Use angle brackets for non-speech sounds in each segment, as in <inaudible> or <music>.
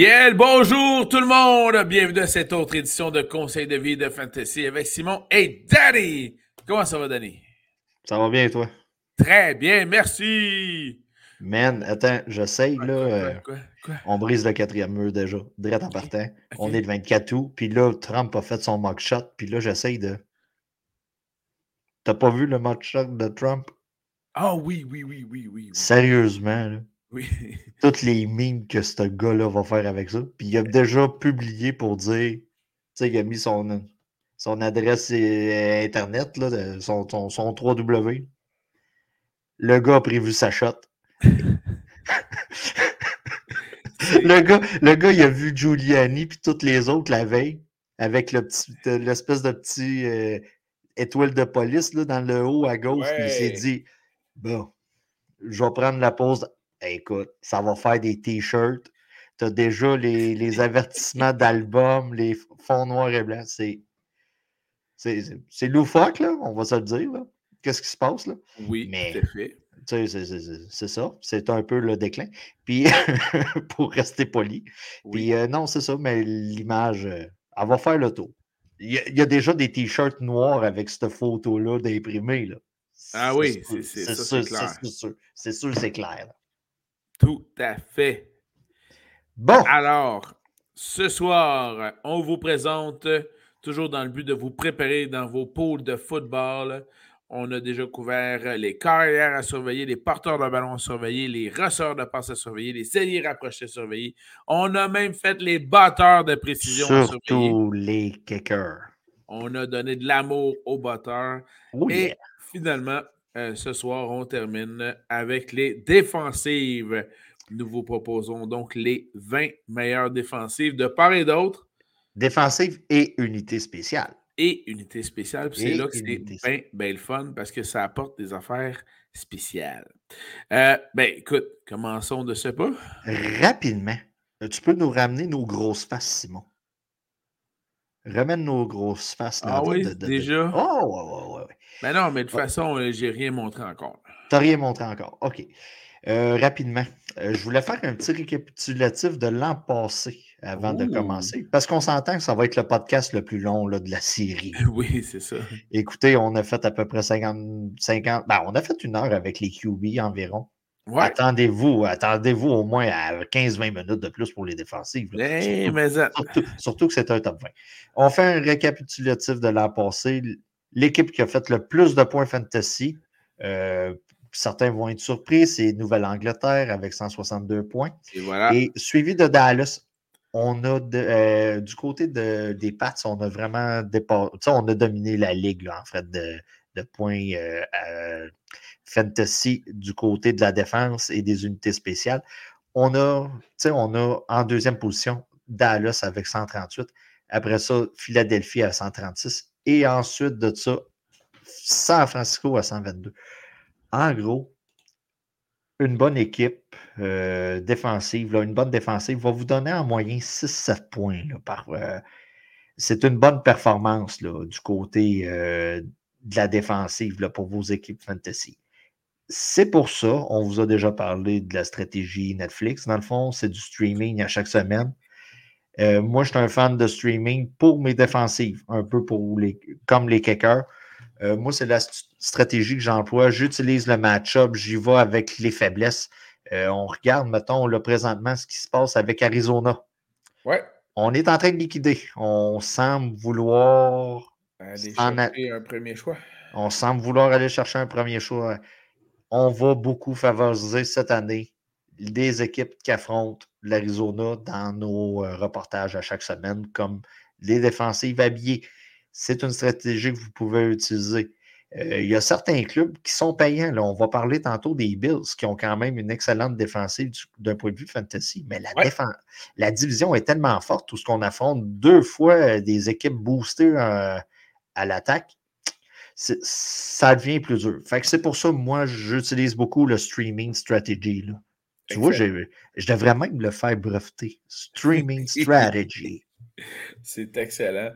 Bien, bonjour tout le monde. Bienvenue à cette autre édition de Conseil de vie de Fantasy avec Simon et Danny. Comment ça va, Danny? Ça va bien, toi? Très bien, merci. Man, attends, j'essaye, là. Euh, on brise le quatrième mur déjà, direct en partant. On est le 24 août, puis là, Trump a fait son mock shot, puis là, j'essaye de. T'as pas vu le mock shot de Trump? Ah oui, oui, oui, oui, oui. Sérieusement, là. Oui. <laughs> Toutes les mines que ce gars-là va faire avec ça. Puis il a déjà publié pour dire, tu sais, il a mis son, son adresse euh, Internet, là, son, son, son 3W. Le gars a prévu sa shot. <laughs> le, gars, le gars, il a vu Giuliani puis toutes les autres la veille avec le petit, l'espèce de petit euh, étoile de police là, dans le haut à gauche. Puis il s'est dit Bon, je vais prendre la pause écoute, ça va faire des t-shirts. Tu as déjà les, <laughs> avertissements d'albums, les fonds noirs et blancs. C'est, c'est, loufoque, là, on va se le dire. Qu'est-ce qui se passe? Là? Oui, Mais, c'est, c'est ça. C'est un peu le déclin. Puis, <laughs> pour rester poli. Puis, euh, non, c'est ça, mais l'image, euh, elle va faire le tour. Il y, a, déjà des t-shirts noirs avec cette photo-là d'imprimé. Là. Ah oui, c'est, c'est, sûr, c'est clair. C'est sûr, c'est clair. Tout à fait. Bon. Alors, ce soir, on vous présente, toujours dans le but de vous préparer dans vos pôles de football. On a déjà couvert les carrières à surveiller, les porteurs de ballon à surveiller, les receurs de passe à surveiller, les alliés rapprochés à surveiller. On a même fait les batteurs de précision à surveiller. Surtout les kickers. On a donné de l'amour aux batteurs. Oh Et finalement, euh, ce soir, on termine avec les défensives. Nous vous proposons donc les 20 meilleures défensives de part et d'autre. Défensives et unités spéciales. Et unités spéciales. C'est là que c'est bien, bien le fun parce que ça apporte des affaires spéciales. Euh, ben, écoute, commençons de ce pas. Rapidement, tu peux nous ramener nos grosses faces, Simon? Ramène nos grosses faces. ah oui, déjà? Oh, ouais, ouais, ouais. Mais non, mais de toute façon, euh, j'ai rien montré encore. Tu n'as rien montré encore. OK. Euh, rapidement, euh, je voulais faire un petit récapitulatif de l'an passé avant de commencer. Parce qu'on s'entend que ça va être le podcast le plus long là, de la série. <laughs> oui, c'est ça. Écoutez, on a fait à peu près 50. 50 ben, on a fait une heure avec les QB environ. Attendez-vous, attendez-vous au moins à 15-20 minutes de plus pour les défensives. surtout, que c'est un top 20. On fait un récapitulatif de l'an passé. L'équipe qui a fait le plus de points fantasy, euh, certains vont être surpris, c'est Nouvelle-Angleterre avec 162 points. Et, suivi de Dallas. On a euh, du côté des Pats, on a vraiment on a dominé la ligue en fait de, points euh, fantasy du côté de la défense et des unités spéciales. On a, on a en deuxième position Dallas avec 138. Après ça, Philadelphie à 136. Et ensuite de ça, San Francisco à 122. En gros, une bonne équipe euh, défensive, une bonne défensive va vous donner en moyenne 6-7 points. par, euh, c'est une bonne performance du côté euh, de la défensive pour vos équipes fantasy. C'est pour ça, on vous a déjà parlé de la stratégie Netflix. Dans le fond, c'est du streaming à chaque semaine. Euh, moi, je suis un fan de streaming pour mes défensives, un peu pour les, comme les kickers. Euh, moi, c'est la stratégie que j'emploie. J'utilise le match-up, j'y vais avec les faiblesses. Euh, on regarde, mettons, là, présentement, ce qui se passe avec Arizona. Ouais. On est en train de liquider. On semble vouloir. Aller chercher un premier choix. On semble vouloir aller chercher un premier choix on va beaucoup favoriser cette année des équipes qui affrontent l'Arizona dans nos euh, reportages à chaque semaine, comme les défensives habillées. C'est une stratégie que vous pouvez utiliser. Euh, il y a certains clubs qui sont payants. Là. On va parler tantôt des Bills qui ont quand même une excellente défensive d'un point de vue fantasy. Mais la, la division est tellement forte, tout ce qu'on affronte deux fois des équipes boostées euh, à l'attaque ça devient plus dur. Fait que c'est pour ça, moi, j'utilise beaucoup le streaming strategy. Là. Tu vois, je devrais même le faire breveter. Streaming <laughs> strategy. c'est excellent.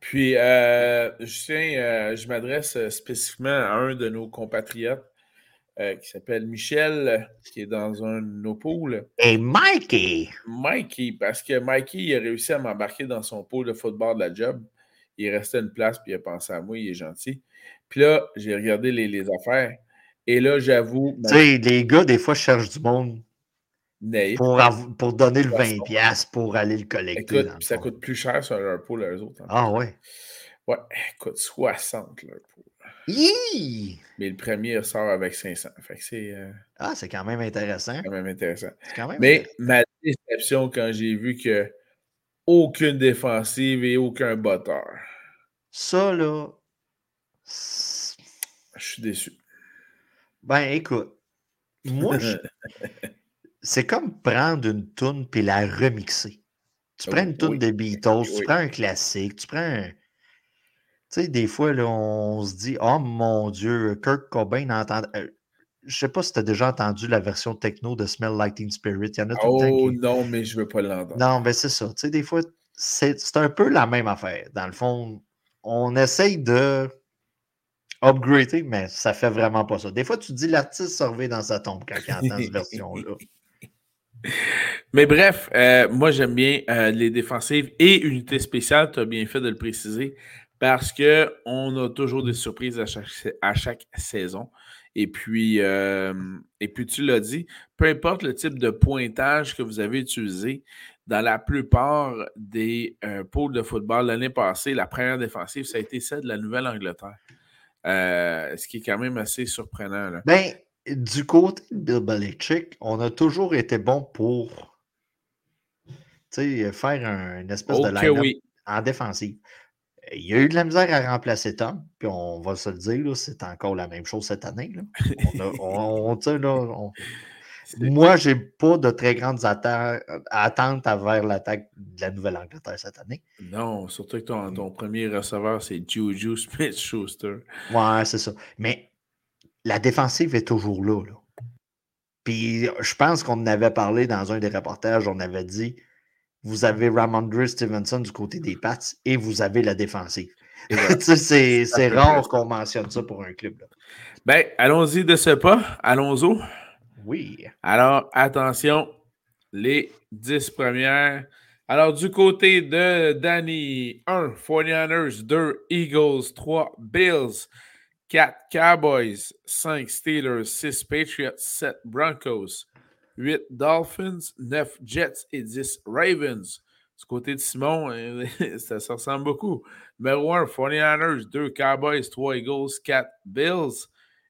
Puis, euh, je tiens, euh, je m'adresse spécifiquement à un de nos compatriotes qui s'appelle Michel, qui est dans un de nos pools. Et Mikey! Mikey, parce que Mikey, il a réussi à m'embarquer dans son pool de football de la job. Il restait une place, puis il a pensé à moi, il est gentil. Puis là, j'ai regardé les, affaires. Et là, j'avoue. Tu sais, les gars, des fois, cherchent du monde pour, pour, donner le 20$ pour aller le collecter. Écoute, ça coûte plus cher sur leur pool, eux autres. Ah ouais? Ouais, écoute, 60 leur pool. Mais le premier sort avec 500. Fait c'est. Euh, ah, c'est quand même intéressant. quand même intéressant. Mais ma déception quand j'ai vu que aucune défensive et aucun botteur. Ça, là. Je suis déçu. Ben, écoute. Moi, <laughs> c'est comme prendre une toune puis la remixer. Tu prends une toune de Beatles, tu prends un classique, tu prends un tu sais, des fois, là, on se dit Oh mon Dieu, Kirk Cobain entend. Je sais pas si tu as déjà entendu la version techno de Smell Lighting Spirit. Il y en a tout oh, le temps. Oh non, mais je veux pas l'entendre. Non, mais c'est ça. Tu sais, des fois, c'est un peu la même affaire. Dans le fond, on essaye de upgrader, mais ça fait vraiment pas ça. Des fois, tu dis l'artiste surveille dans sa tombe quand il entend cette version-là. <laughs> Mais bref, euh, moi j'aime bien euh, les défensives et unités spéciales, tu as bien fait de le préciser parce qu'on a toujours des surprises à chaque, à chaque saison. Et puis, euh, et puis tu l'as dit, peu importe le type de pointage que vous avez utilisé, dans la plupart des euh, pôles de football l'année passée, la première défensive, ça a été celle de la Nouvelle-Angleterre. Euh, ce qui est quand même assez surprenant. Là. Ben, du côté de Belichick, on a toujours été bon pour faire un, une espèce de line en défensive. Il y a eu de la misère à remplacer Tom, puis on va se le dire, c'est encore la même chose cette année. Là. On, on, <laughs> moi, je n'ai pas de très grandes attentes envers l'attaque de la Nouvelle-Angleterre cette année. Non, surtout que ton, ton premier receveur, c'est Juju Smith-Schuster. Ouais, c'est ça. Mais la défensive est toujours là, là. Puis je pense qu'on en avait parlé dans un des reportages, on avait dit vous avez Ramondre Stevenson du côté des Pats et vous avez la défensive. <laughs> c'est rare qu'on mentionne ça pour un club. Là. Ben, allons-y de ce pas. Allons-y. Oui. Alors, attention, les 10 premières. Alors, du côté de Danny, 1 49ers, 2 Eagles, 3 Bills, 4 Cowboys, 5 Steelers, 6 Patriots, 7 Broncos, 8 Dolphins, 9 Jets et 10 Ravens. Du côté de Simon, <laughs> ça, ça ressemble beaucoup. Numéro 1, 49ers, 2 Cowboys, 3 Eagles, 4 Bills.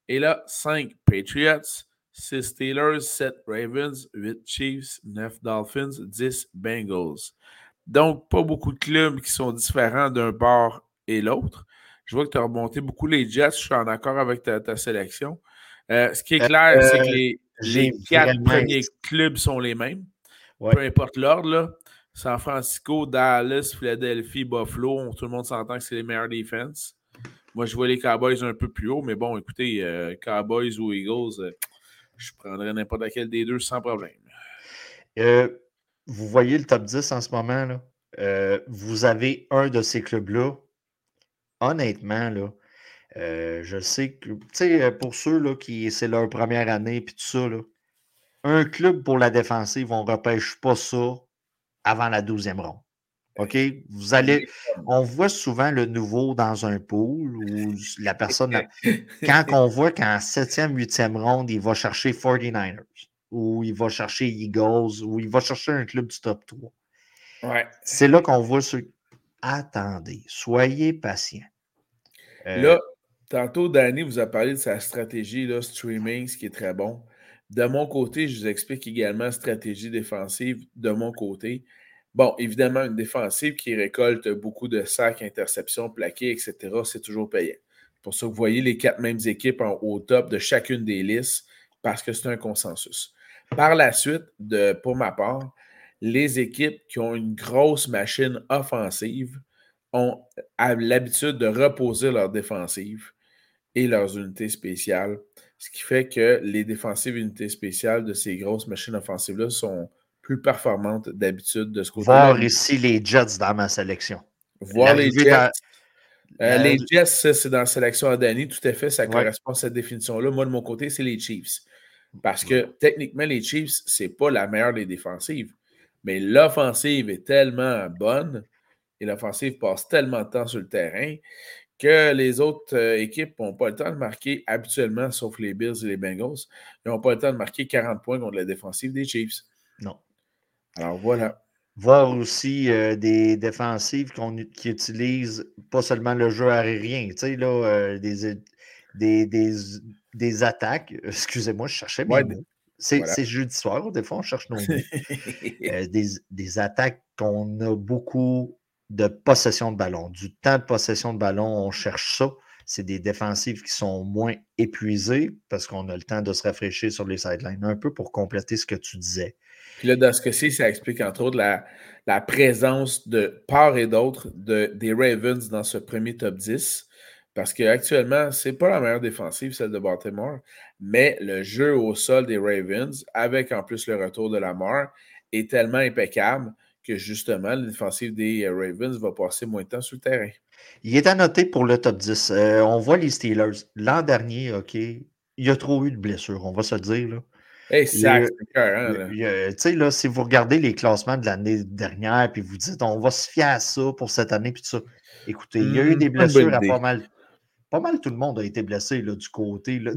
Et là, 5 Patriots, 6 Steelers, 7 Ravens, 8 Chiefs, 9 Dolphins, 10 Bengals. Donc, pas beaucoup de clubs qui sont différents d'un bord et l'autre. Je vois que tu as remonté beaucoup les Jets. Je suis en accord avec ta, sélection. Euh, ce qui est clair, c'est que les, les quatre premiers clubs sont les mêmes. Peu importe l'ordre. San Francisco, Dallas, Philadelphie, Buffalo, tout le monde s'entend que c'est les meilleurs défenses. Moi, je vois les Cowboys un peu plus haut, mais bon, écoutez, euh, Cowboys ou Eagles, euh, je prendrais n'importe lequel des deux sans problème. Euh, vous voyez le top 10 en ce moment, là? vous avez un de ces clubs-là. Honnêtement, là, euh, je sais que, tu sais, euh, pour ceux là, qui c'est leur première année puis tout ça, là, un club pour la défensive, on ne repêche pas ça avant la douzième ronde. OK? Vous allez. On voit souvent le nouveau dans un pool où la personne. <laughs> quand on voit qu'en septième, huitième ronde, il va chercher 49ers ou il va chercher Eagles ou il va chercher un club du top 3. Ouais. C'est là qu'on voit ce. Attendez, soyez patient. Euh, là, Tantôt, Danny vous a parlé de sa stratégie là, streaming, ce qui est très bon. De mon côté, je vous explique également stratégie défensive de mon côté. Bon, évidemment, une défensive qui récolte beaucoup de sacs, interceptions, plaqués, etc., c'est toujours payant. Pour ça que vous voyez les quatre mêmes équipes au top de chacune des listes parce que c'est un consensus. Par la suite, pour ma part, les équipes qui ont une grosse machine offensive ont l'habitude de reposer leur défensive et leurs unités spéciales. Ce qui fait que les défensives unités spéciales de ces grosses machines offensives-là sont plus performantes d'habitude de ce côté-là. Voir ici les Jets dans ma sélection. Voir les Jets. Euh, les Jets, c'est dans la sélection à Danny, tout à fait, ça correspond à cette définition-là. Moi, de mon côté, c'est les Chiefs. Parce que techniquement, les Chiefs, c'est pas la meilleure des défensives. Mais l'offensive est tellement bonne et l'offensive passe tellement de temps sur le terrain que les autres euh, équipes n'ont pas le temps de marquer habituellement, sauf les Bills et les Bengals, ils n'ont pas le temps de marquer 40 points contre la défensive des Chiefs. Non. Alors voilà. Voir aussi euh, des défensives qui utilisent pas seulement le jeu aérien, tu sais, là, euh, des, des, des, attaques. <laughs> Excusez-moi, je cherchais mes mots. C'est jeudi soir, des fois, on cherche nos mots. <laughs> des, des attaques qu'on a beaucoup de possession de ballon. Du temps de possession de ballon, on cherche ça. C'est des défensives qui sont moins épuisées parce qu'on a le temps de se rafraîchir sur les sidelines un peu pour compléter ce que tu disais. Puis là, dans ce cas-ci, ça explique entre autres la, présence de part et d'autre de, des Ravens dans ce premier top 10. Parce qu'actuellement, ce n'est pas la meilleure défensive, celle de Baltimore, mais le jeu au sol des Ravens, avec en plus le retour de la mort, est tellement impeccable que justement, la défensive des euh, Ravens va passer moins de temps sur le terrain. Il est à noter pour le top 10. Euh, on voit les Steelers. L'an dernier, OK, il y a trop eu de blessures, on va se dire. Là. Hey, c'est sais, là, si vous regardez les classements de l'année dernière, puis vous dites, on va se fier à ça pour cette année, puis tout ça. Écoutez, il y a eu hmm, des blessures à pas mal, pas mal tout le monde a été blessé là, du côté là,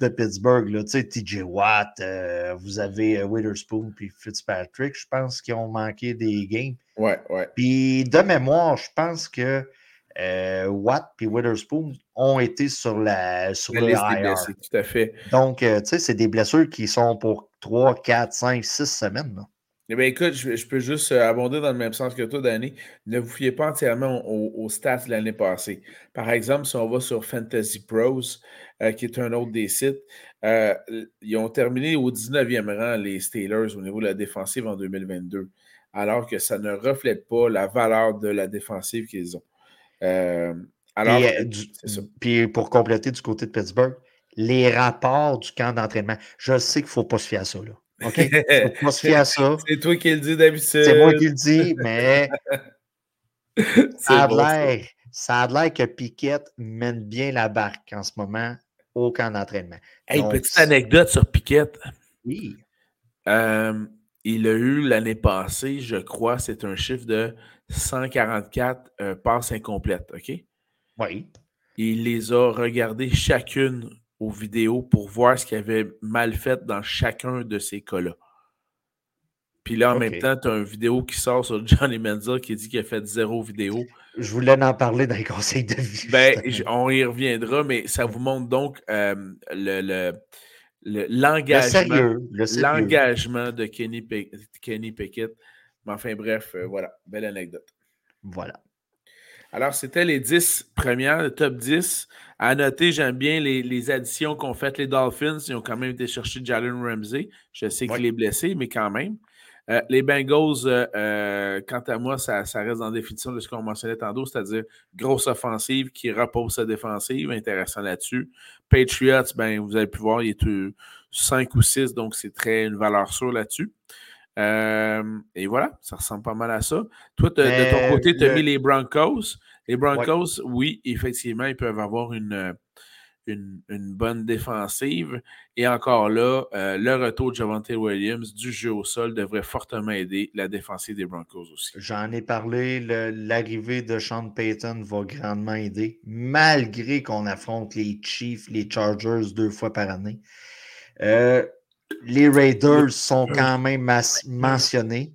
de Pittsburgh. Là. TJ Watt, euh, vous avez euh, Witherspoon puis Fitzpatrick, je pense, qui ont manqué des games. Ouais, ouais. Puis de mémoire, je pense que euh, Watt et Witherspoon ont été sur la sur la liste tout à fait. Donc, tu sais, c'est des blessures qui sont pour 3, 4, 5, 6 semaines. Là. Eh bien, écoute, je, peux juste euh, abonder dans le même sens que toi, Danny. Ne vous fiez pas entièrement aux, stats de l'année passée. Par exemple, si on va sur Fantasy Pros, euh, qui est un autre des sites, euh, ils ont terminé au 19e rang, les Steelers, au niveau de la défensive en 2022, alors que ça ne reflète pas la valeur de la défensive qu'ils ont. alors, puis, pour compléter du côté de Pittsburgh, les rapports du camp d'entraînement, je sais qu'il ne faut pas se fier à ça. Là. OK? <laughs> Faut se fier à ça. C'est toi qui le dis d'habitude. C'est moi qui le dis, mais <laughs> ça a l'air. Ça a l'air que Piquette mène bien la barque en ce moment au camp d'entraînement. Hey, petite anecdote sur Piquette. Oui. Euh, il a eu l'année passée, je crois, c'est un chiffre de 144 euh, passes incomplètes, OK? Oui. Il les a regardées chacune aux vidéos pour voir ce qu'il avait mal fait dans chacun de ces cas-là. Puis là, en même temps, tu as une vidéo qui sort sur Johnny Menzel qui dit qu'il a fait zéro vidéo. Je voulais en parler dans les conseils de vie. Ben, on y reviendra, mais ça vous montre donc euh, le, l'engagement, l'engagement de Kenny, Kenny Pickett. Mais enfin, bref, euh, voilà, belle anecdote. Voilà. Alors, c'était les 10 premières, le top 10. À noter, j'aime bien les, additions qu'ont faites les Dolphins. Ils ont quand même été chercher Jalen Ramsey. Je sais qu'il est blessé, mais quand même. Euh, les Bengals, euh, euh, quant à moi, ça, reste dans la définition de ce qu'on mentionnait tantôt, c'est-à-dire grosse offensive qui repose sa défensive. Intéressant là-dessus. Patriots, ben, vous avez pu voir, il est 5 ou 6, donc c'est très une valeur sûre là-dessus. Euh, et voilà, ça ressemble pas mal à ça. Toi, de ton côté, tu as mis les Broncos. Les Broncos, oui, effectivement, ils peuvent avoir une, une, bonne défensive. Et encore là, euh, le retour de Javante Williams du jeu au sol devrait fortement aider la défensive des Broncos aussi. J'en ai parlé, l'arrivée de Sean Payton va grandement aider, malgré qu'on affronte les Chiefs, les Chargers deux fois par année. Euh, les Raiders sont quand même mentionnés.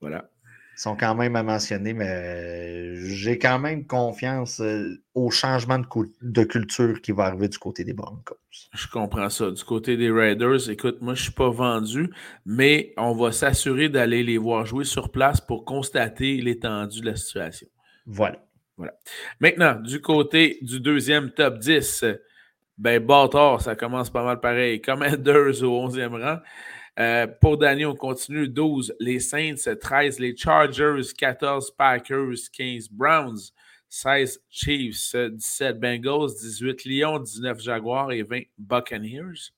Voilà. Sont quand même à mentionner, mais euh, j'ai quand même confiance euh, au changement de, culture qui va arriver du côté des Broncos. Je comprends ça. Du côté des Raiders, écoute, moi, je ne suis pas vendu, mais on va s'assurer d'aller les voir jouer sur place pour constater l'étendue de la situation. Voilà. Voilà. Maintenant, du côté du deuxième top 10, ben, bâtard, ça commence pas mal pareil. Commanders au 11e rang. Euh, pour Danny, on continue 12. Les Saints, 13. Les Chargers, 14. Packers, 15. Browns, 16. Chiefs, 17. Bengals, 18. Lions, 19. Jaguars et 20. Buccaneers.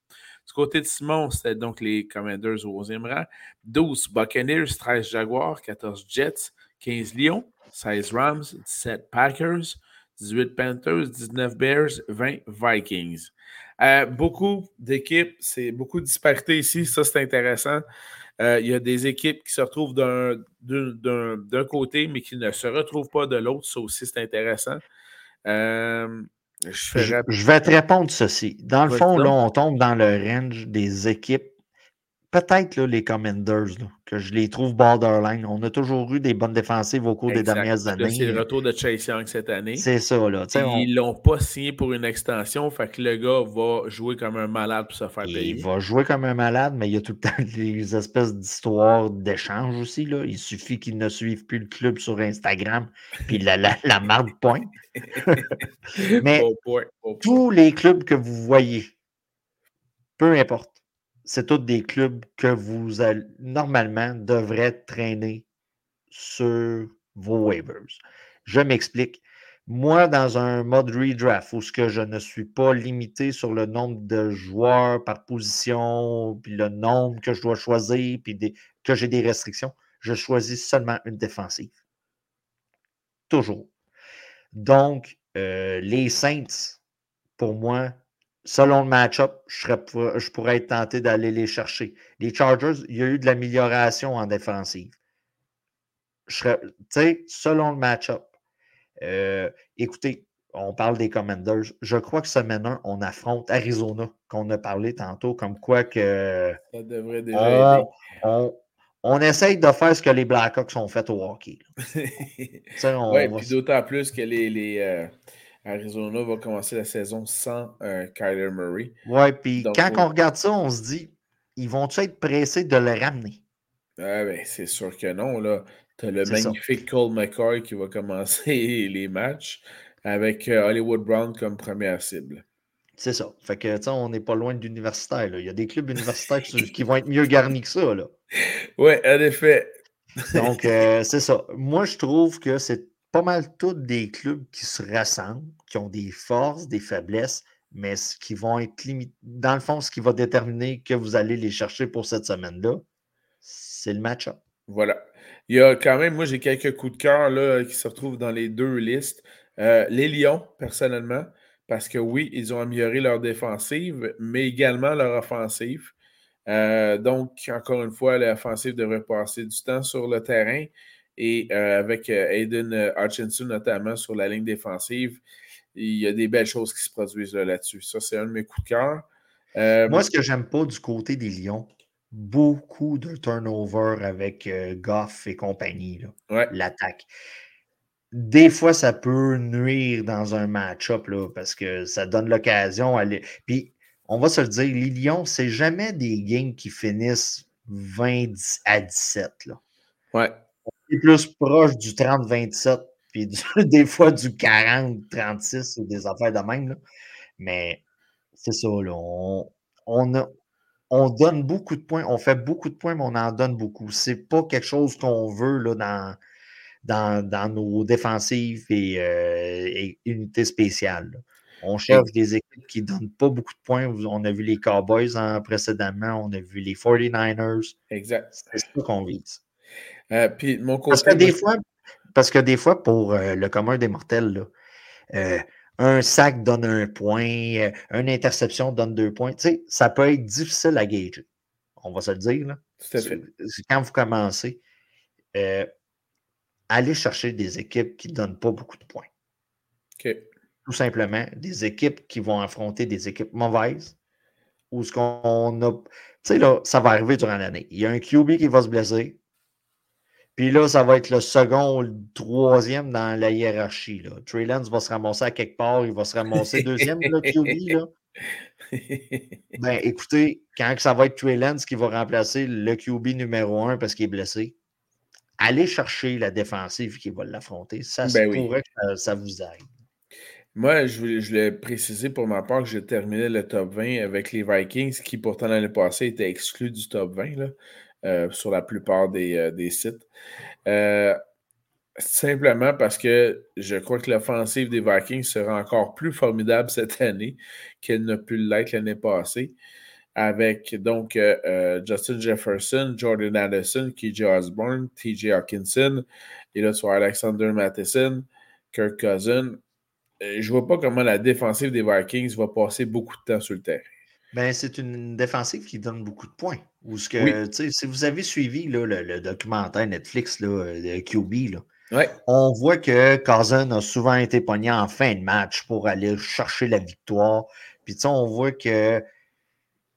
Du côté de Simon, c'était donc les Commanders au 11e rang. 12 Buccaneers, 13 Jaguars, 14 Jets, 15 Lions, 16 Rams, 17 Packers, 18 Panthers, 19 Bears, 20 Vikings. Euh, beaucoup d'équipes, c'est beaucoup de disparités ici, ça c'est intéressant. Euh, il y a des équipes qui se retrouvent d'un côté, mais qui ne se retrouvent pas de l'autre. Ça aussi, c'est intéressant. Euh, je, vais te répondre ceci. Dans le fond, là, on tombe dans le range des équipes peut-être les Commanders, que je les trouve borderline. On a toujours eu des bonnes défensives au cours des dernières années. C'est le retour de Chase Young cette année. C'est ça. Là, Ils ne l'ont pas signé pour une extension, fait que le gars va jouer comme un malade pour se faire payer. Il va jouer comme un malade, mais il y a tout le temps <laughs> des espèces d'histoires d'échange aussi. Là. Il suffit qu'il ne suive plus le club sur Instagram, puis la, la, la marque <laughs> point. mais tous les clubs que vous voyez, peu importe, c'est tous des clubs que vous normalement devraient traîner sur vos waivers. Je m'explique. Moi, dans un mode redraft où je ne suis pas limité sur le nombre de joueurs par position, puis le nombre que je dois choisir, puis que j'ai des restrictions, je choisis seulement une défensive. Toujours. Donc, euh, les Saints, pour moi, selon le match-up, je, pourrais être tenté d'aller les chercher. Les Chargers, il y a eu de l'amélioration en défensive. Tu sais, selon le match-up. Euh, écoutez, on parle des Commanders. Je crois que semaine 1, on affronte Arizona, qu'on a parlé tantôt, comme quoi que. Ça devrait déjà on, on, essaye de faire ce que les Blackhawks ont fait au hockey. <laughs> oui, puis d'autant plus que les. Euh, Arizona va commencer la saison sans euh, Kyler Murray. Ouais, puis quand on regarde ça, on se dit, ils vont-tu être pressés de le ramener? Ah ben, c'est sûr que non. Là. Tu as le magnifique Cole McCoy qui va commencer <laughs> les matchs avec euh, Hollywood Brown comme première cible. C'est ça. Fait que, tu on n'est pas loin de l'universitaire. Il y a des clubs <laughs> universitaires qui, vont être mieux garnis que ça. Oui, en effet. Donc, euh, c'est ça. Moi, je trouve que c'est pas mal tous des clubs qui se rassemblent, qui ont des forces, des faiblesses, mais ce qui vont être limité. Dans le fond, ce qui va déterminer que vous allez les chercher pour cette semaine-là, c'est le match-up. Voilà. Il y a quand même, moi, j'ai quelques coups de cœur qui se retrouvent dans les deux listes. Euh, les Lions, personnellement, parce que oui, ils ont amélioré leur défensive, mais également leur offensive. Euh, donc, encore une fois, l'offensive devrait passer du temps sur le terrain et euh, avec euh, Aiden euh, Hutchinson notamment sur la ligne défensive, il y a des belles choses qui se produisent là-dessus. ça, c'est un de mes coups de cœur. Moi, ce que j'aime pas du côté des Lions, beaucoup de turnover avec Goff et compagnie, l'attaque. Des fois, ça peut nuire dans un match-up parce que ça donne l'occasion à. Puis, on va se le dire, les Lions, c'est jamais des games qui finissent 20 à 17. Là. Ouais plus proche du 30-27, puis <laughs> des fois du 40-36 ou des affaires de même. Mais c'est ça, là. On, on, donne beaucoup de points, on fait beaucoup de points, mais on en donne beaucoup. C'est pas quelque chose qu'on veut là, dans, dans, nos défensives et, euh, unités spéciales. On cherche des équipes qui ne donnent pas beaucoup de points. On a vu les Cowboys hein, précédemment, on a vu les 49ers. Exact. C'est ça qu'on vise. Euh, puis mon parce, que des fois, parce que des fois, pour euh, le commun des mortels, euh, un sac donne un point, une interception donne deux points. Tu sais, ça peut être difficile à gager. On va se le dire. Là. Quand vous commencez, allez chercher des équipes qui ne donnent pas beaucoup de points. Tout simplement, des équipes qui vont affronter des équipes mauvaises ou ce qu'on a. Tu sais, là, ça va arriver durant l'année. Il y a un QB qui va se blesser, puis là, ça va être le second ou le troisième dans la hiérarchie. Là. Trey Lance va se ramasser à quelque part, il va se ramasser deuxième, QB. Là. <laughs> Ben, écoutez, quand ça va être Trey Lance qui va remplacer le QB numéro un parce qu'il est blessé, allez chercher la défensive qui va l'affronter. Ça ben pourrait que ça, vous aide. Moi, je voulais, je préciser pour ma part que j'ai terminé le top 20 avec les Vikings, qui pourtant l'année passée étaient exclus du top 20. Là. Euh, sur la plupart des, euh, sites. Euh, simplement parce que je crois que l'offensive des Vikings sera encore plus formidable <laughs> cette année qu'elle n'a pu l'être l'année passée. avec donc Justin Jefferson, Jordan Addison, KJ Osborne, TJ Hawkinson, et là, tu Alexander Matheson, Kirk Cousin. Je ne vois pas comment la défensive des Vikings va passer beaucoup de temps sur le terrain. Ben, c'est une défensive qui donne beaucoup de points. ce que, Si vous avez suivi le, documentaire Netflix là, de QB, on voit que Cousin a souvent été pogné en fin de match pour aller chercher la victoire. Puis on voit que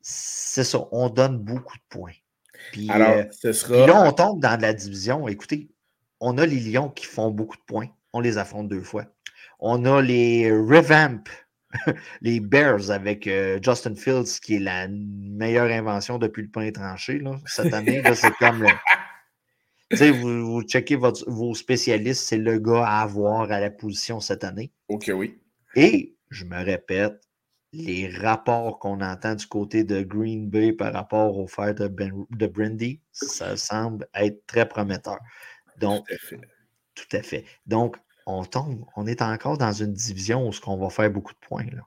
c'est ça, on donne beaucoup de points. Puis, Alors, euh, là, on tombe dans la division. Écoutez, on a les Lions qui font beaucoup de points. On les affronte deux fois. On a les Revamp, <laughs> les Bears avec euh, Justin Fields, qui est la meilleure invention depuis le pain tranché. Là. Cette <laughs> année, c'est comme le. Vous, vous checkez vos spécialistes, c'est le gars à avoir à la position cette année. OK, oui. Et, je me répète, les rapports qu'on entend du côté de Green Bay par rapport au fer de, ben, de Brandy, ça semble être très prometteur. Donc, tout à fait. Donc, on tombe, on est encore dans une division où ce qu'on va faire beaucoup de points. Là.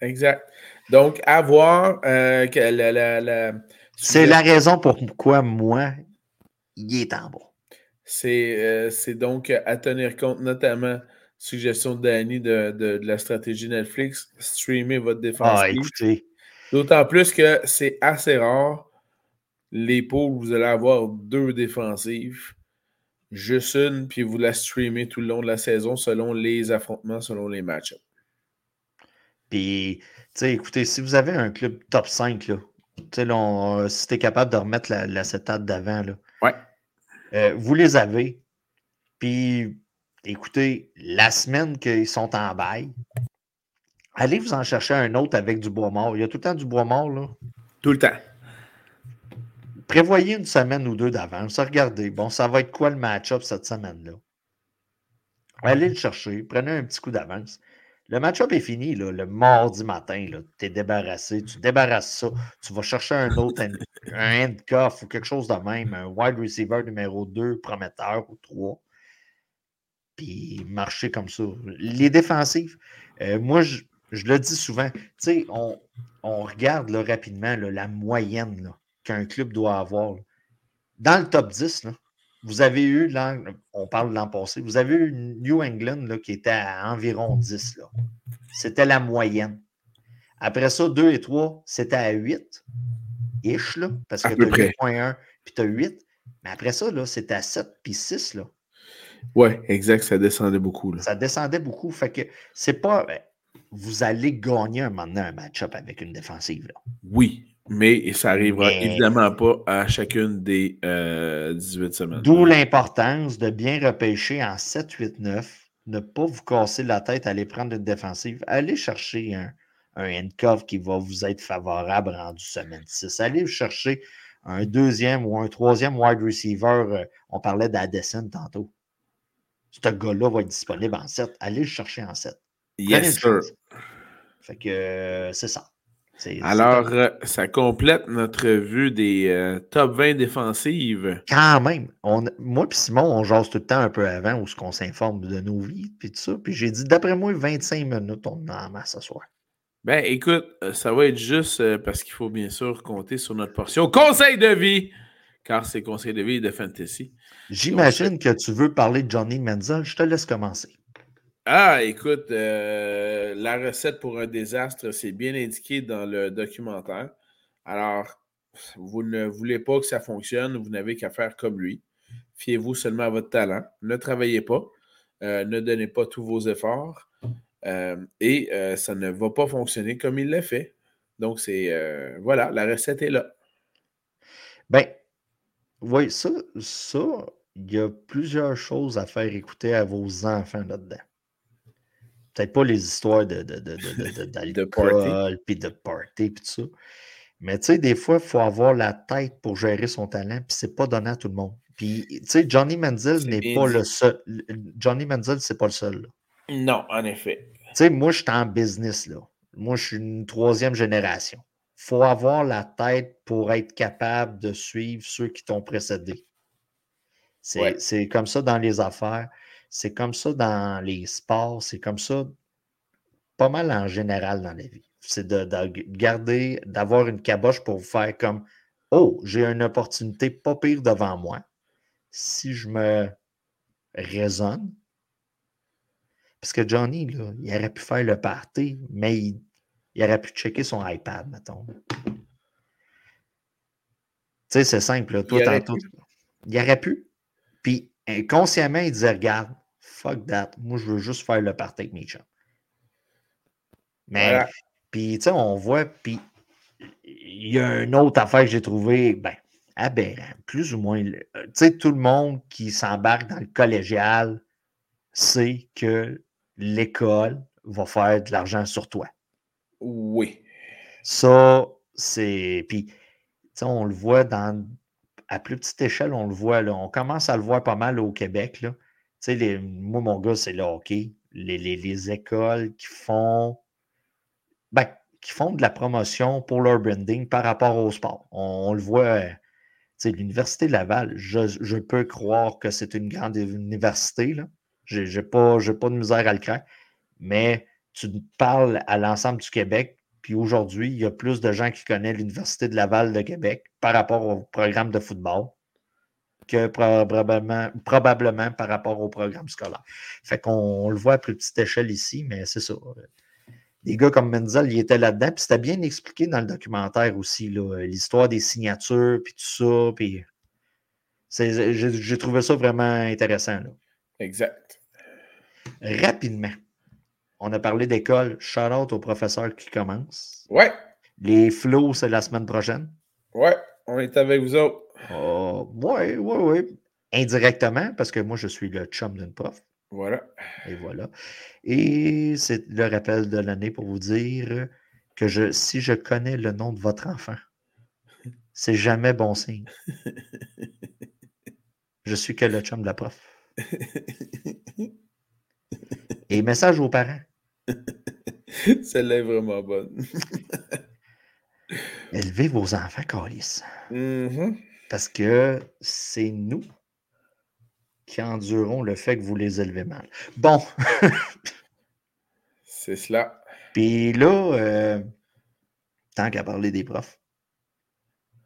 Exact. Donc, à voir euh, C'est la raison pourquoi moi, il est en bas. Euh, c'est donc à tenir compte, notamment suggestion de Danny de, la stratégie Netflix, streamer votre défense. Ah, écoutez. D'autant plus que c'est assez rare les poules, vous allez avoir deux défensives, juste une, puis vous la streamez tout le long de la saison selon les affrontements, selon les matchs. Puis, tu sais, écoutez, si vous avez un club top 5, là, là si tu es capable de remettre la, la d'avant, ouais. Euh, vous les avez. Puis écoutez, la semaine qu'ils sont en bail, allez vous en chercher un autre avec du bois mort. Il y a tout le temps du bois mort, là. Tout le temps. Prévoyez une semaine ou deux d'avance. Regardez, bon, ça va être quoi le match-up cette semaine-là? Allez le chercher, prenez un petit coup d'avance. Le match-up est fini, là, le mardi matin. Tu es débarrassé, tu débarrasses ça. Tu vas chercher un autre un handcuff ou quelque chose de même, un wide receiver numéro 2, prometteur ou 3 puis marcher comme ça. Les défensives, euh, moi, je, le dis souvent, tu sais, on, regarde rapidement la moyenne qu'un club doit avoir. Dans le top 10, vous avez eu, on parle de l'an passé, vous avez eu New England là, qui était à environ 10. C'était la moyenne. Après ça, 2 et 3, c'était à 8. Ish, là, parce que tu as 8.1 puis tu as 8. Mais après ça, c'était à 7 puis 6. Là. Oui, exact, ça descendait beaucoup. Ça descendait beaucoup. Fait que c'est pas. Ben, vous allez gagner un moment donné un match-up avec une défensive. Là. Oui, mais ça n'arrivera évidemment pas à chacune des 18 euh, semaines. D'où l'importance de bien repêcher en 7, 8, 9, ne pas vous casser la tête à aller prendre une défensive. Allez chercher un, un handcuff qui va vous être favorable rendu semaine 6. Allez chercher un deuxième ou un troisième wide receiver. Euh, on parlait d'Addison tantôt ce gars-là va être disponible en 7. Allez le chercher en 7. Yes, sir. Fait que euh, c'est ça. Alors, euh, ça complète notre vue des euh, top 20 défensives. Quand même. On, moi et Simon, on jase tout le temps un peu avant où ce qu'on s'informe de nos vies puis tout ça. Puis j'ai dit, d'après moi, 25 minutes, on en a masse ce soir. Ben, écoute, ça va être juste parce qu'il faut bien sûr compter sur notre portion. Conseil de vie! Car c'est conseil de vie de fantasy. J'imagine que tu veux parler de Johnny Menzel. Je te laisse commencer. Ah, écoute, euh, la recette pour un désastre, c'est bien indiqué dans le documentaire. Alors, vous ne voulez pas que ça fonctionne, vous n'avez qu'à faire comme lui. Fiez-vous seulement à votre talent. Ne travaillez pas. Euh, ne donnez pas tous vos efforts. Euh, et ça ne va pas fonctionner comme il l'a fait. Donc, c'est. voilà, la recette est là. Ben, oui, ça, ça, il y a plusieurs choses à faire écouter à vos enfants là-dedans. Peut-être pas les histoires de, de, de, de, <laughs> d'alcool, puis de party, puis tout ça. Mais tu sais, des fois, il faut avoir la tête pour gérer son talent, puis c'est pas donné à tout le monde. Puis, tu sais, Johnny Menzel n'est pas le seul. Johnny Menzel, c'est pas le seul. Non, en effet. Tu sais, moi, je suis en business, là. Moi, je suis une troisième génération. Il faut avoir la tête pour être capable de suivre ceux qui t'ont précédé. C'est comme ça dans les affaires, c'est comme ça dans les sports, c'est comme ça pas mal en général dans la vie. C'est de, garder, d'avoir une caboche pour faire comme Oh, j'ai une opportunité pas pire devant moi. Si je me raisonne, parce que Johnny, là, il aurait pu faire le party, mais il, aurait pu checker son iPad, mettons. Tu sais, c'est simple. Toi, il, il aurait pu. Puis, inconsciemment, il disait Regarde, fuck that. Moi, je veux juste faire le party avec mes chums. Mais, puis, tu sais, on voit, puis il y a une autre affaire que j'ai trouvée, ben, aberrant, plus ou moins. Tu sais, tout le monde qui s'embarque dans le collégial sait que l'école va faire de l'argent sur toi. Oui. Ça, c'est. Puis, tu sais, on le voit dans. À plus petite échelle, on le voit, là. On commence à le voir pas mal au Québec, là. Sais, moi, mon gars, c'est le hockey. Les, les, écoles qui font. Ben, qui font de la promotion pour leur branding par rapport au sport. On, le voit, euh, l'Université Laval, je, peux croire que c'est une grande université. Je n'ai pas, pas de misère à le craindre. Mais tu parles à l'ensemble du Québec, puis aujourd'hui, il y a plus de gens qui connaissent l'Université de Laval de Québec par rapport au programme de football que probablement, probablement par rapport au programme scolaire. Fait qu'on le voit à plus petite échelle ici, mais c'est ça des gars comme Menzel, il était là-dedans. Puis c'était bien expliqué dans le documentaire aussi, l'histoire des signatures, puis tout ça. Puis j'ai trouvé ça vraiment intéressant. Exact. Rapidement, on a parlé d'école. Shout out aux professeurs qui commencent. Ouais. Les flots, c'est la semaine prochaine. Ouais, on est avec vous autres. Oh, ouais, ouais, ouais. Indirectement, parce que moi, je suis le chum d'une prof. Voilà. Et voilà. Et c'est le rappel de l'année pour vous dire que je, si je connais le nom de votre enfant, c'est jamais bon signe. Je suis que le chum de la prof. Et message aux parents. Celle-là est vraiment bonne. Élevez vos enfants, Calis. Mm-hmm. Parce que c'est nous qui endureront le fait que vous les élevez mal. Bon. <laughs> C'est cela. Puis là, euh, tant qu'à parler des profs,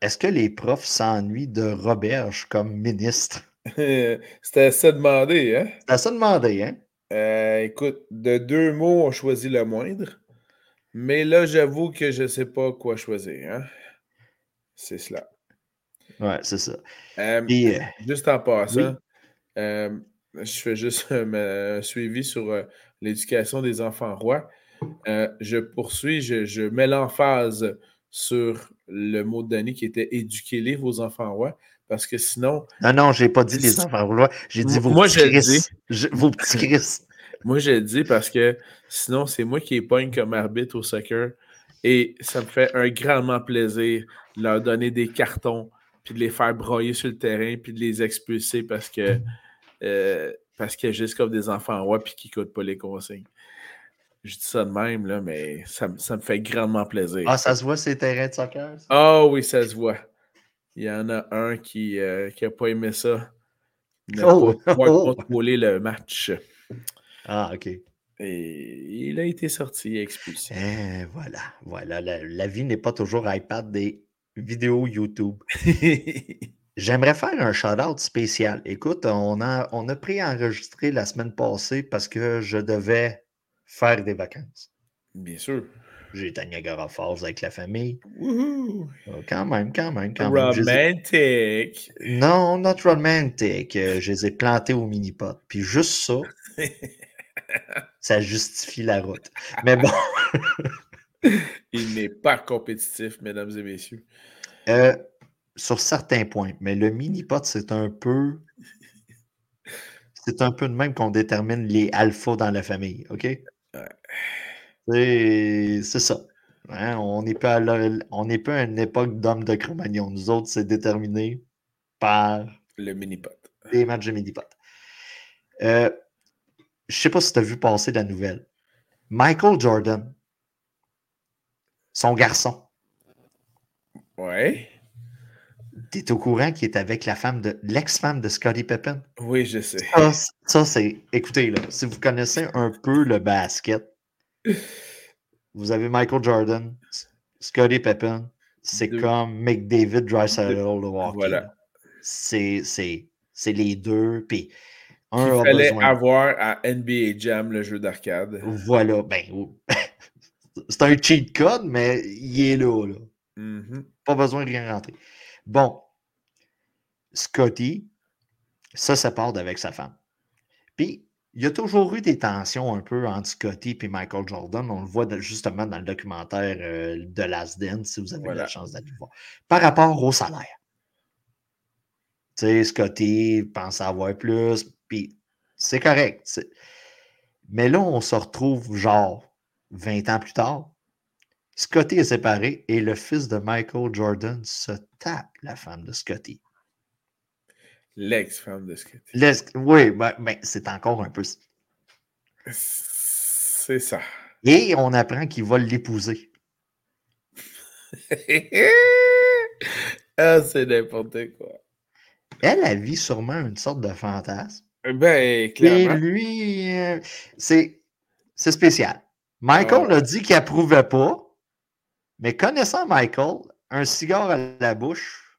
est-ce que les profs s'ennuient de Roberge comme ministre? <laughs> C'était ça demander, hein? C'était ça demander, hein? Euh, écoute, de deux mots, on choisit le moindre. Mais là, j'avoue que je ne sais pas quoi choisir. Hein? C'est cela. Ouais, c'est ça. Euh, juste en passant, euh, je fais juste <laughs> un, suivi sur euh, l'éducation des enfants rois. Euh, je poursuis, je, mets l'emphase sur le mot de Danny qui était éduquez-les, vos enfants rois, parce que sinon. Non, non, je n'ai pas dit les enfants rois, j'ai dit vos moi, petits je vos petits Chris. <laughs> moi, j'ai dit parce que sinon, c'est moi qui pogne comme arbitre au soccer et ça me fait un grandement plaisir de leur donner des cartons, puis de les faire broyer sur le terrain, puis de les expulser parce que. Euh, parce qu'il y a juste comme des enfants ouais puis qui n'écoutent pas les consignes. Je dis ça de même, là, mais ça, me fait grandement plaisir. Ah, ça se voit ces terrains de soccer? Ah oui, ça se voit. Il y en a un qui n'a euh, a pas aimé ça. Il n'a oh! pas <laughs> contrôler le match. Ah, OK. Et il a été sorti, expulsé. Eh, voilà, voilà. La, la vie n'est pas toujours iPad des vidéos YouTube. <laughs> J'aimerais faire un shout-out spécial. Écoute, on a, on a préenregistré la semaine passée parce que je devais faire des vacances. Bien sûr. J'étais à Niagara Falls avec la famille. Oh, quand même, quand même, quand même. Romantic. Non, not romantic. Euh, je les ai plantés au mini-pot. Puis juste ça, <laughs> ça justifie la route. Mais bon. <laughs> Il n'est pas compétitif, mesdames et messieurs. Euh, sur certains points, mais le mini-pot, c'est un peu. C'est un peu de même qu'on détermine les alphas dans la famille, OK? C'est ça. Hein, on n'est pas, à pas une époque d'hommes de Cro-Magnon. Nous autres, c'est déterminé par. Le mini-pot. Les matchs de mini-pot. Euh, je ne sais pas si tu as vu passer la nouvelle. Michael Jordan, son garçon. Ouais. Tu es au courant qu'il est avec la femme de l'ex-femme de Scottie Pippen? Oui, je sais. Ça, c'est. Écoutez, là, si vous connaissez un peu le basket, Vous avez Michael Jordan, Scottie Pippen. C'est comme McDavid, Dreisaitl, le Walker. Voilà. C'est les deux. Puis un Il fallait avoir à NBA Jam le jeu d'arcade. Voilà. Ben, <laughs> c'est un cheat code, mais il est là. là. Mm-hmm. Pas besoin de rien rentrer. Bon. Scotty ça ça part avec sa femme. Puis, il y a toujours eu des tensions un peu entre Scotty et Michael Jordan. On le voit justement dans le documentaire euh, de Last Dance, si vous avez la chance d'aller voir. Par rapport au salaire. Tu sais, Scotty pense avoir plus, puis c'est correct. Mais là, on se retrouve genre 20 ans plus tard. Scotty est séparé et le fils de Michael Jordan se tape la femme de Scotty. L'ex-femme de Scotty. Oui, ben, ben, c'est encore un peu. C'est ça. Et on apprend qu'il va l'épouser. <laughs> ah, c'est n'importe quoi. Elle, a vit sûrement une sorte de fantasme. Ben, clairement. Et lui, euh, c'est spécial. Michael ah. a dit qu'il approuvait pas, mais connaissant Michael, un cigare à la bouche,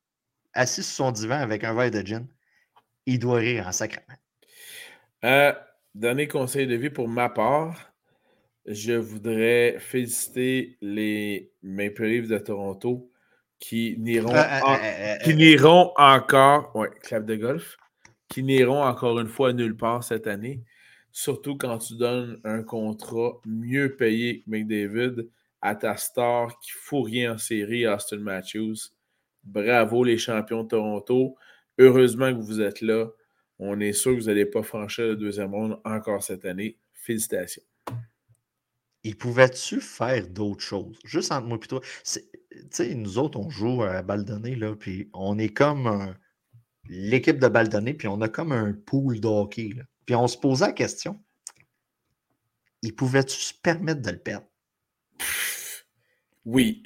assis sur son divan avec un verre de gin, il doit rire en sacrement. Euh, dernier conseil de vie pour ma part, je voudrais féliciter les Maple Leafs de Toronto qui n'iront euh, euh, qui n'iront encore, ouais, clap de golf, qui n'iront encore une fois nulle part cette année. Surtout quand tu donnes un contrat mieux payé que McDavid à ta star qui fout rien en série, Austin Matthews. Bravo les champions de Toronto. Heureusement que vous êtes là. On est sûr que vous n'allez pas franchir le deuxième round encore cette année. Félicitations. Il pouvait-tu faire d'autres choses? Juste entre moi et toi. Tu sais, nous autres, on joue à balle donnée, là, puis on est comme l'équipe de balle donnée, puis on a comme un pool d'hockey. Puis on se posait la question. Il pouvait-tu se permettre de le perdre? Oui.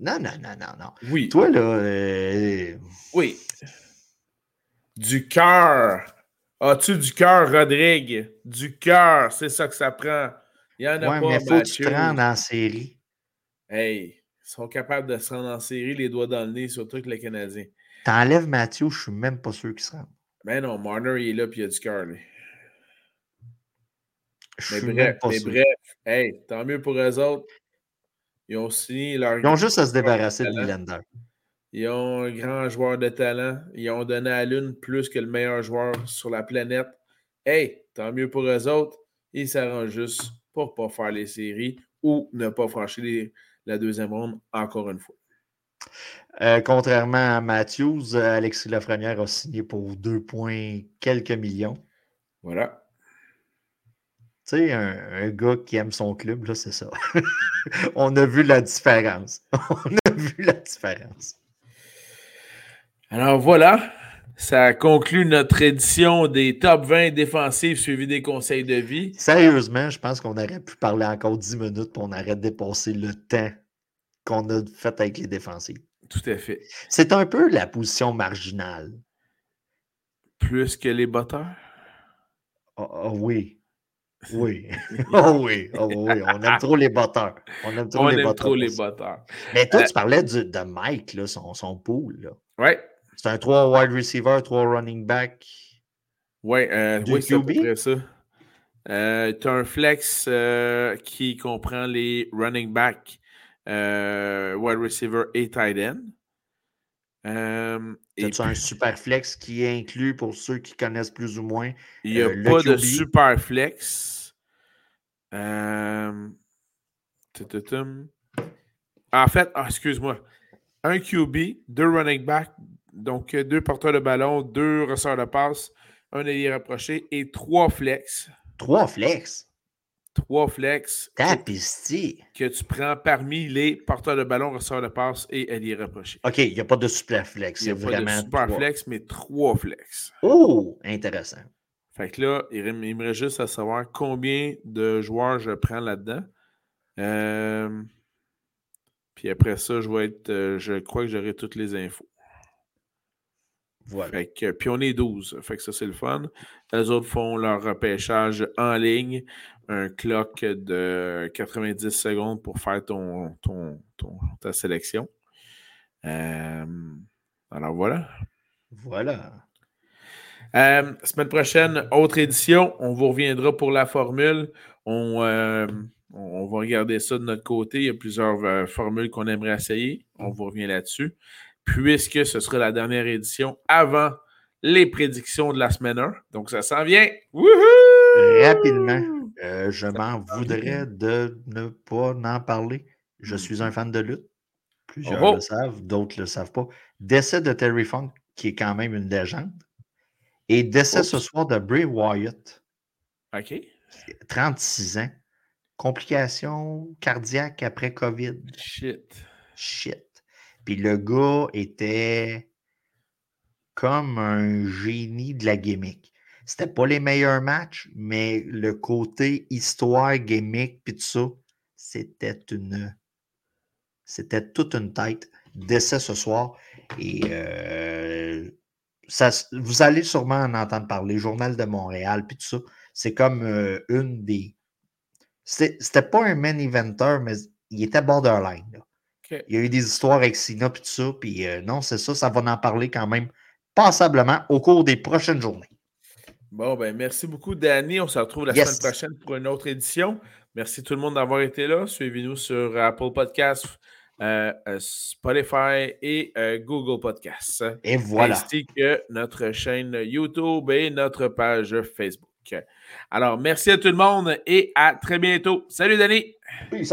Non, non, non, non, non. Oui. Toi, là. Euh, oui. Du cœur. As-tu du cœur, Rodrigue? Du cœur, c'est ça que ça prend. Il y en a pas, mais faut que tu te rendes en série. Hey, ils sont capables de se rendre en série, les doigts dans le nez, surtout que les Canadiens. T'enlèves Mathieu, je suis même pas sûr qu'il se rende. Ben non, Marner, il est là, puis il a du cœur, lui. Mais bref, mais bref, hey, tant mieux pour eux autres. Ils ont signé leur. Ils ont juste à se débarrasser de Nylander. Ils ont un grand joueur de talent. Ils ont donné à l'une plus que le meilleur joueur sur la planète. Hey, tant mieux pour eux autres. Ils s'arrangent juste pour ne pas faire les séries ou ne pas franchir la deuxième ronde encore une fois. Euh, contrairement à Matthews, Alexis Lafrenière a signé pour deux points quelques millions. Voilà. Tu sais, un, gars qui aime son club, là, c'est ça. <laughs> On a vu la différence. <laughs> On a vu la différence. Alors voilà, ça conclut notre édition des top 20 défensifs suivis des conseils de vie. Sérieusement, je pense qu'on aurait pu parler encore 10 minutes pour on aurait dépassé le temps qu'on a fait avec les défensifs. Tout à fait. C'est un peu la position marginale. Plus que les batteurs? oh, oui. <laughs> Oui. oh <laughs> oui. Oh oui. On aime trop les batteurs. On aime trop, les, aime trop les batteurs. Mais toi, euh, tu parlais de Mike, là, son, son pool. Ouais. C'est un 3 wide receiver, 3 running back. Ouais, euh, oui, c'est ça. Euh, tu as un flex euh, qui comprend les running back, euh, wide receiver et tight end. Euh, un super flex qui est inclus pour ceux qui connaissent plus ou moins. Il n'y a euh, pas de super flex. Euh, en fait, ah, excuse-moi. Un QB, deux running back, donc deux porteurs de ballon, deux receveurs de passe, un allié rapproché et trois flex. Trois flex? Trois flex que, tu prends parmi les porteurs de ballon, receveurs de passe et alliés rapprochés. OK, il n'y a pas de super flex. Il n'y a pas de super flex, mais trois flex. Oh, intéressant. Fait que là, il, me reste juste à savoir combien de joueurs je prends là-dedans. Euh, puis après ça, je vais être. Euh, je crois que j'aurai toutes les infos. Voilà. puis on est 12. Fait que ça, c'est le fun. Les autres font leur repêchage en ligne, un clock de 90 secondes pour faire ton, ton, ta sélection. Euh, alors voilà. Voilà. Euh, semaine prochaine, autre édition. On vous reviendra pour la formule. On, euh, on va regarder ça de notre côté. Il y a plusieurs formules qu'on aimerait essayer. On vous revient là-dessus. Puisque ce sera la dernière édition avant les prédictions de la semaine 1. Donc, ça s'en vient. Rapidement, je m'en voudrais de ne pas en parler. Je hmm. suis un fan de lutte. Plusieurs oh, oh. le savent, d'autres ne le savent pas. Décès de Terry Funk, qui est quand même une légende. Et décès ce soir de Bray Wyatt. OK. 36 ans. Complications cardiaques après COVID. Shit. Shit. Puis le gars était comme un génie de la gimmick. C'était pas les meilleurs matchs, mais le côté histoire, gimmick, puis tout ça, c'était une c'était toute une tête. Décès ce soir. Et euh, ça, vous allez sûrement en entendre parler. Journal de Montréal, puis tout ça. C'est comme euh, une des. C'était pas un main eventer, mais il était borderline. Il y a eu des histoires avec Sina, puis tout ça. Puis euh, non, c'est ça. Ça va en parler quand même passablement au cours des prochaines journées. Bon, ben merci beaucoup, Danny. On se retrouve la semaine prochaine pour une autre édition. Merci tout le monde d'avoir été là. Suivez-nous sur Apple Podcasts, euh, euh, Spotify et euh, Google Podcasts. Et voilà. Ainsi que notre chaîne YouTube et notre page Facebook. Alors, merci à tout le monde et à très bientôt. Salut, Denis.